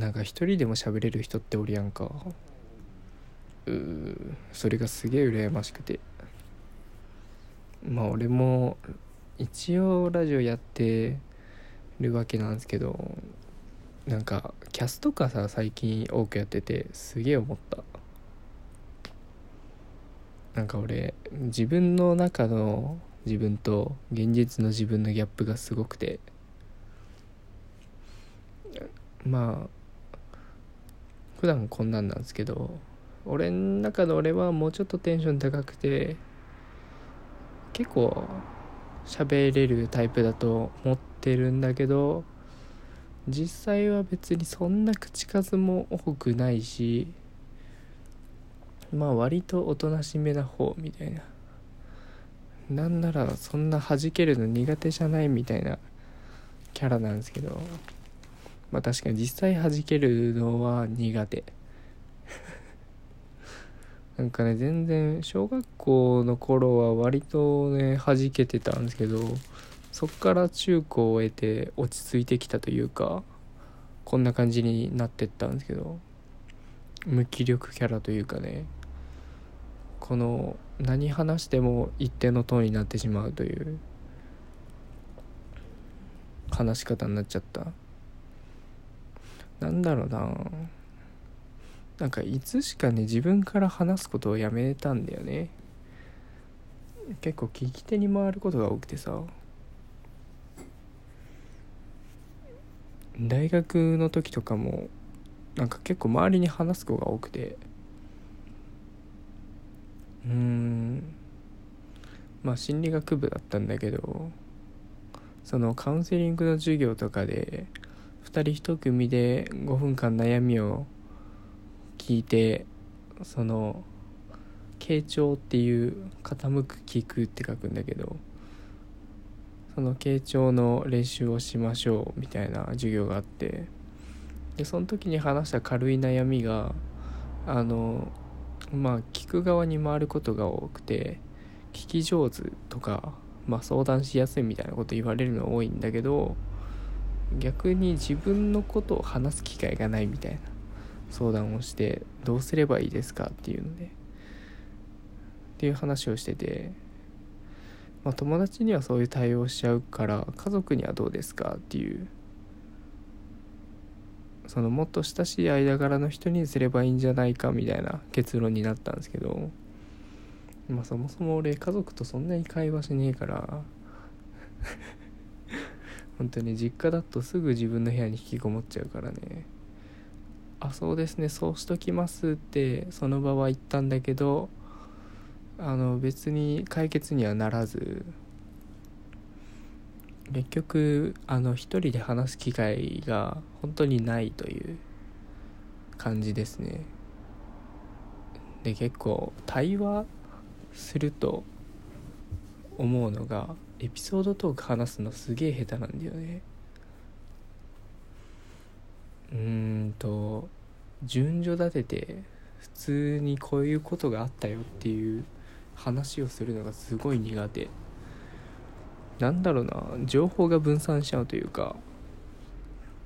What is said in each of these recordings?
なんか一人でも喋れる人っておるやんか。うーそれがすげえ羨ましくて。まあ俺も一応ラジオやってるわけなんですけどなんかキャスとかさ最近多くやっててすげえ思った。なんか俺自分の中の自分と現実の自分のギャップがすごくて。まあ普段こんなんなんですけど俺の中の俺はもうちょっとテンション高くて結構喋れるタイプだと思ってるんだけど実際は別にそんな口数も多くないしまあ割とおとなしめな方みたいな。なんならそんな弾けるの苦手じゃないみたいなキャラなんですけど。まあ確かに実際弾けるのは苦手。なんかね全然小学校の頃は割とね弾けてたんですけどそっから中高を終えて落ち着いてきたというかこんな感じになってったんですけど無気力キャラというかねこの何話しても一定のトーンになってしまうという話し方になっちゃった。なんだろうな。なんかいつしかね自分から話すことをやめたんだよね。結構聞き手に回ることが多くてさ。大学の時とかもなんか結構周りに話す子が多くて。うーん。まあ心理学部だったんだけどそのカウンセリングの授業とかで2人1組で5分間悩みを聞いてその傾聴っていう傾く聞くって書くんだけどその傾聴の練習をしましょうみたいな授業があってでその時に話した軽い悩みがあのまあ聞く側に回ることが多くて聞き上手とか、まあ、相談しやすいみたいなこと言われるの多いんだけど逆に自分のことを話す機会がないみたいな相談をしてどうすればいいですかっていうのでっていう話をしてて、まあ、友達にはそういう対応しちゃうから家族にはどうですかっていうそのもっと親しい間柄の人にすればいいんじゃないかみたいな結論になったんですけどまあそもそも俺家族とそんなに会話しねえから本当に実家だとすぐ自分の部屋に引きこもっちゃうからねあそうですねそうしときますってその場は言ったんだけどあの別に解決にはならず。結局あの一人で話す機会が本当にないという感じですね。で結構対話すると思うのがエピソードトーク話すのすげえ下手なんだよね。うーんと順序立てて普通にこういうことがあったよっていう話をするのがすごい苦手。なんだろうな情報が分散しちゃうというか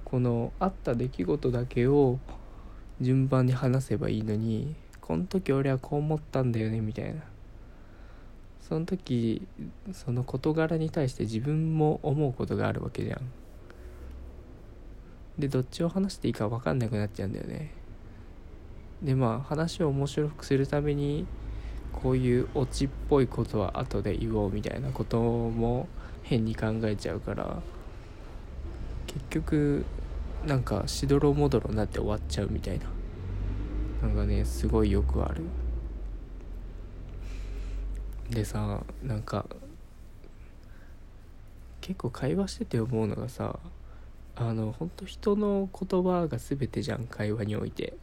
このあった出来事だけを順番に話せばいいのにこの時俺はこう思ったんだよねみたいな。その時その事柄に対して自分も思うことがあるわけじゃん。でどっちを話していいか分かんなくなっちゃうんだよね。でまあ話を面白くするためにこういうオチっぽいことは後で言おうみたいなことも変に考えちゃうから結局なんかしどろもどろになって終わっちゃうみたいな。なんかねすごいよくある。でさなんか結構会話してて思うのがさあの本当人の言葉が全てじゃん会話において。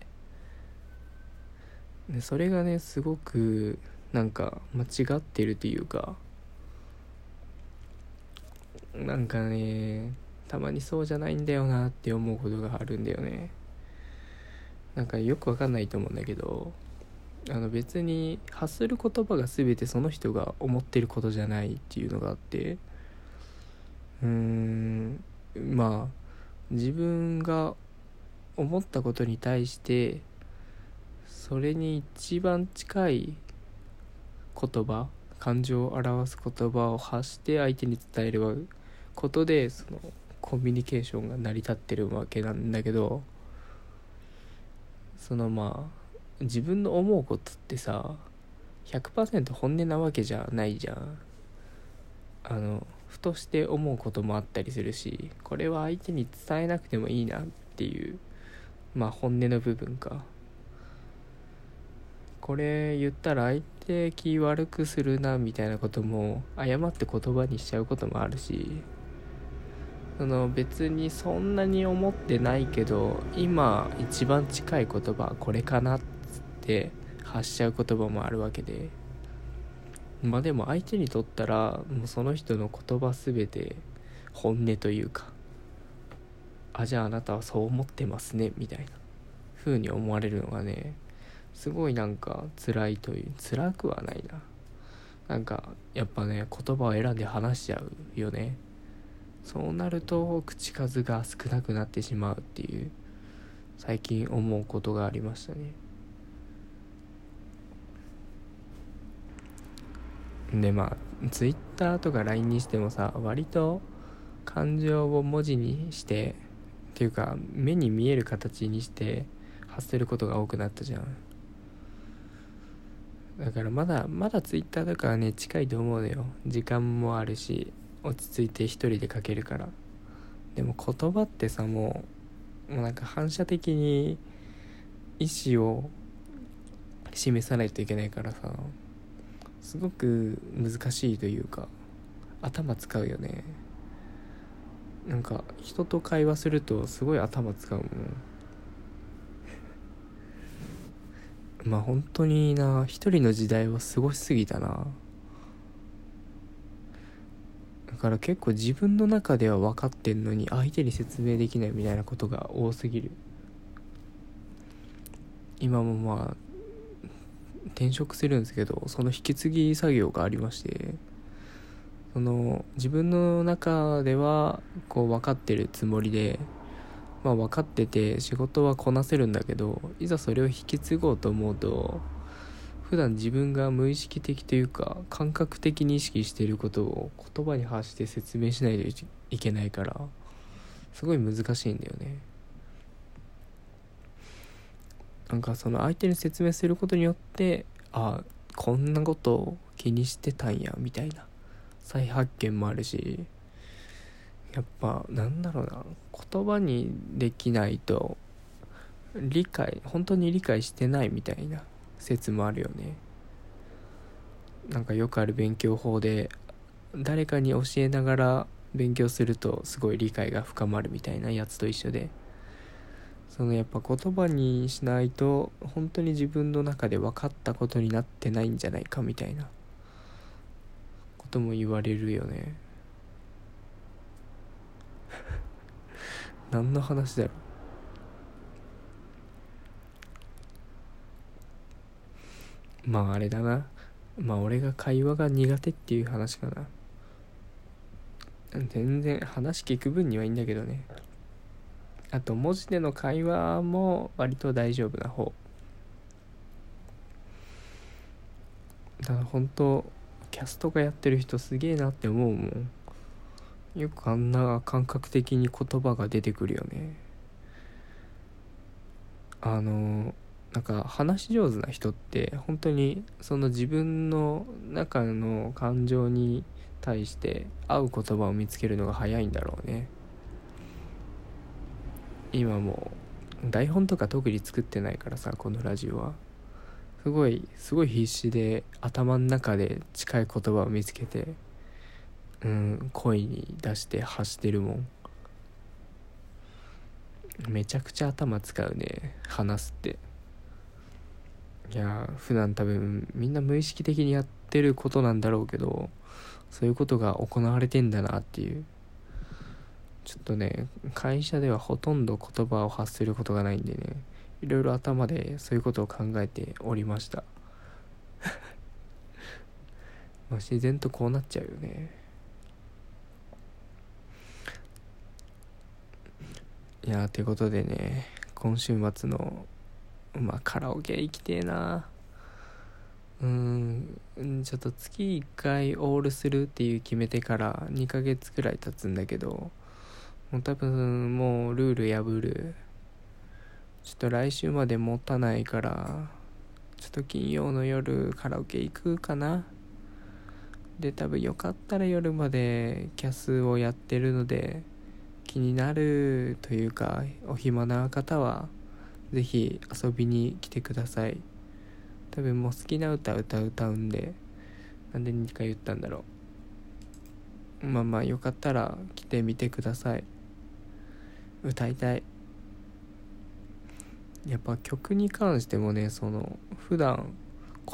でそれがねすごくなんか間違ってるというかなんかねたまにそうじゃないんだよなって思うことがあるんだよね。なんかよくわかんないと思うんだけどあの別に発する言葉が全てその人が思ってることじゃないっていうのがあってうーんまあ自分が思ったことに対してそれに一番近い言葉感情を表す言葉を発して相手に伝えることでそのコミュニケーションが成り立ってるわけなんだけどそのまあ自分の思うことってさ100%本音なわけじゃないじゃん。あのふとして思うこともあったりするしこれは相手に伝えなくてもいいなっていうまあ本音の部分か。これ言ったら相手気悪くするなみたいなことも誤って言葉にしちゃうこともあるしその別にそんなに思ってないけど今一番近い言葉はこれかなっつって発しちゃう言葉もあるわけで。まあでも相手にとったらもうその人の言葉全て本音というかあじゃああなたはそう思ってますねみたいな風に思われるのがねすごいなんか辛いという辛くはないな。なんかやっぱね言葉を選んで話しちゃうよね。そうなると口数が少なくなってしまうっていう最近思うことがありましたね。でまあ Twitter とか LINE にしてもさ割と感情を文字にしてっていうか目に見える形にして発せることが多くなったじゃん。だからまだまだ Twitter とかはね近いと思うのよ。時間もあるし落ち着いて一人で書けるから。でも言葉ってさもうもうなんか反射的に意思を示さないといけないからさ。すごく難しいというか頭使うよね。なんか人と会話するとすごい頭使うもん。まあ本当にな一人の時代は過ごしすぎたな。だから結構自分の中では分かってんのに相手に説明できないみたいなことが多すぎる。今もまあ転職するんですけどその引き継ぎ作業がありましてその自分の中ではこう分かってるつもりでまあ分かってて仕事はこなせるんだけどいざそれを引き継ごうと思うと普段自分が無意識的というか感覚的に意識していることを言葉に発して説明しないといけないからすごい難しいんだよね。なんかその相手に説明することによってあこんなことを気にしてたんやみたいな。再発見もあるしやっぱなんだろうな。言葉にできないと理解本当に理解してないみたいな説もあるよね。なんかよくある勉強法で誰かに教えながら勉強するとすごい理解が深まるみたいなやつと一緒で。そのやっぱ言葉にしないと本当に自分の中で分かったことになってないんじゃないかみたいなことも言われるよね。何の話だろう。まああれだな。まあ俺が会話が苦手っていう話かな。全然話聞く分にはいいんだけどね。あと文字での会話も割と大丈夫な方。だから本当キャストがやってる人すげえなって思うもん。よくあんな感覚的に言葉が出てくるよね。あのなんか話し上手な人って本当にその自分の中の感情に対して合う言葉を見つけるのが早いんだろうね。今も台本とか特に作ってないからさこのラジオは。すごいすごい必死で頭の中で近い言葉を見つけてうん声に出して発してるもん。めちゃくちゃ頭使うね話すって。いや普段多分みんな無意識的にやってることなんだろうけどそういうことが行われてんだなっていう。ちょっとね会社ではほとんど言葉を発することがないんでねいろいろ頭でそういうことを考えておりました。まあ自然とこうなっちゃうよね。いやーてことでね今週末のまあカラオケ行きてえな。うんちょっと月1回オールするっていう決めてから2ヶ月くらい経つんだけどもう多分もうルール破る。ちょっと来週まで持たないからちょっと金曜の夜カラオケ行くかな。で多分よかったら夜までキャスをやってるので気になるというかお暇な方は是非遊びに来てください。多分もう好きな歌歌歌うんでなんで2回言ったんだろう。まあまあよかったら来てみてください。歌いたい。やっぱ曲に関してもねその普段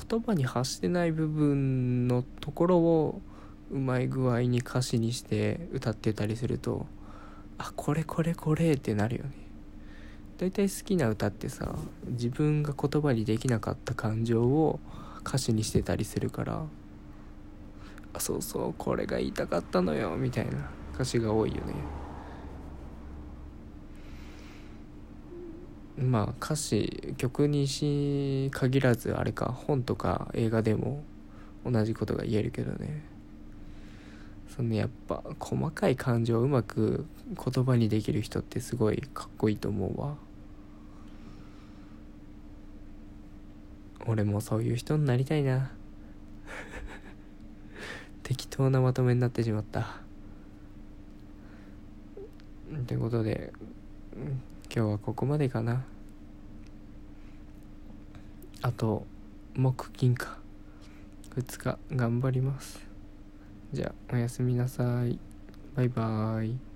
言葉に発してない部分のところをうまい具合に歌詞にして歌ってたりするとあこれこれこれってなるよね。大体好きな歌ってさ自分が言葉にできなかった感情を歌詞にしてたりするからあそうそうこれが言いたかったのよみたいな歌詞が多いよね。まあ歌詞曲にし限らずあれか本とか映画でも同じことが言えるけどね。そのやっぱ細かい感情をうまく言葉にできる人ってすごいかっこいいと思うわ。俺もそういう人になりたいな。適当なまとめになってしまった。ってことで今日はここまでかな。あと木金か。2日頑張ります。じゃあおやすみなさい。バイバーイ。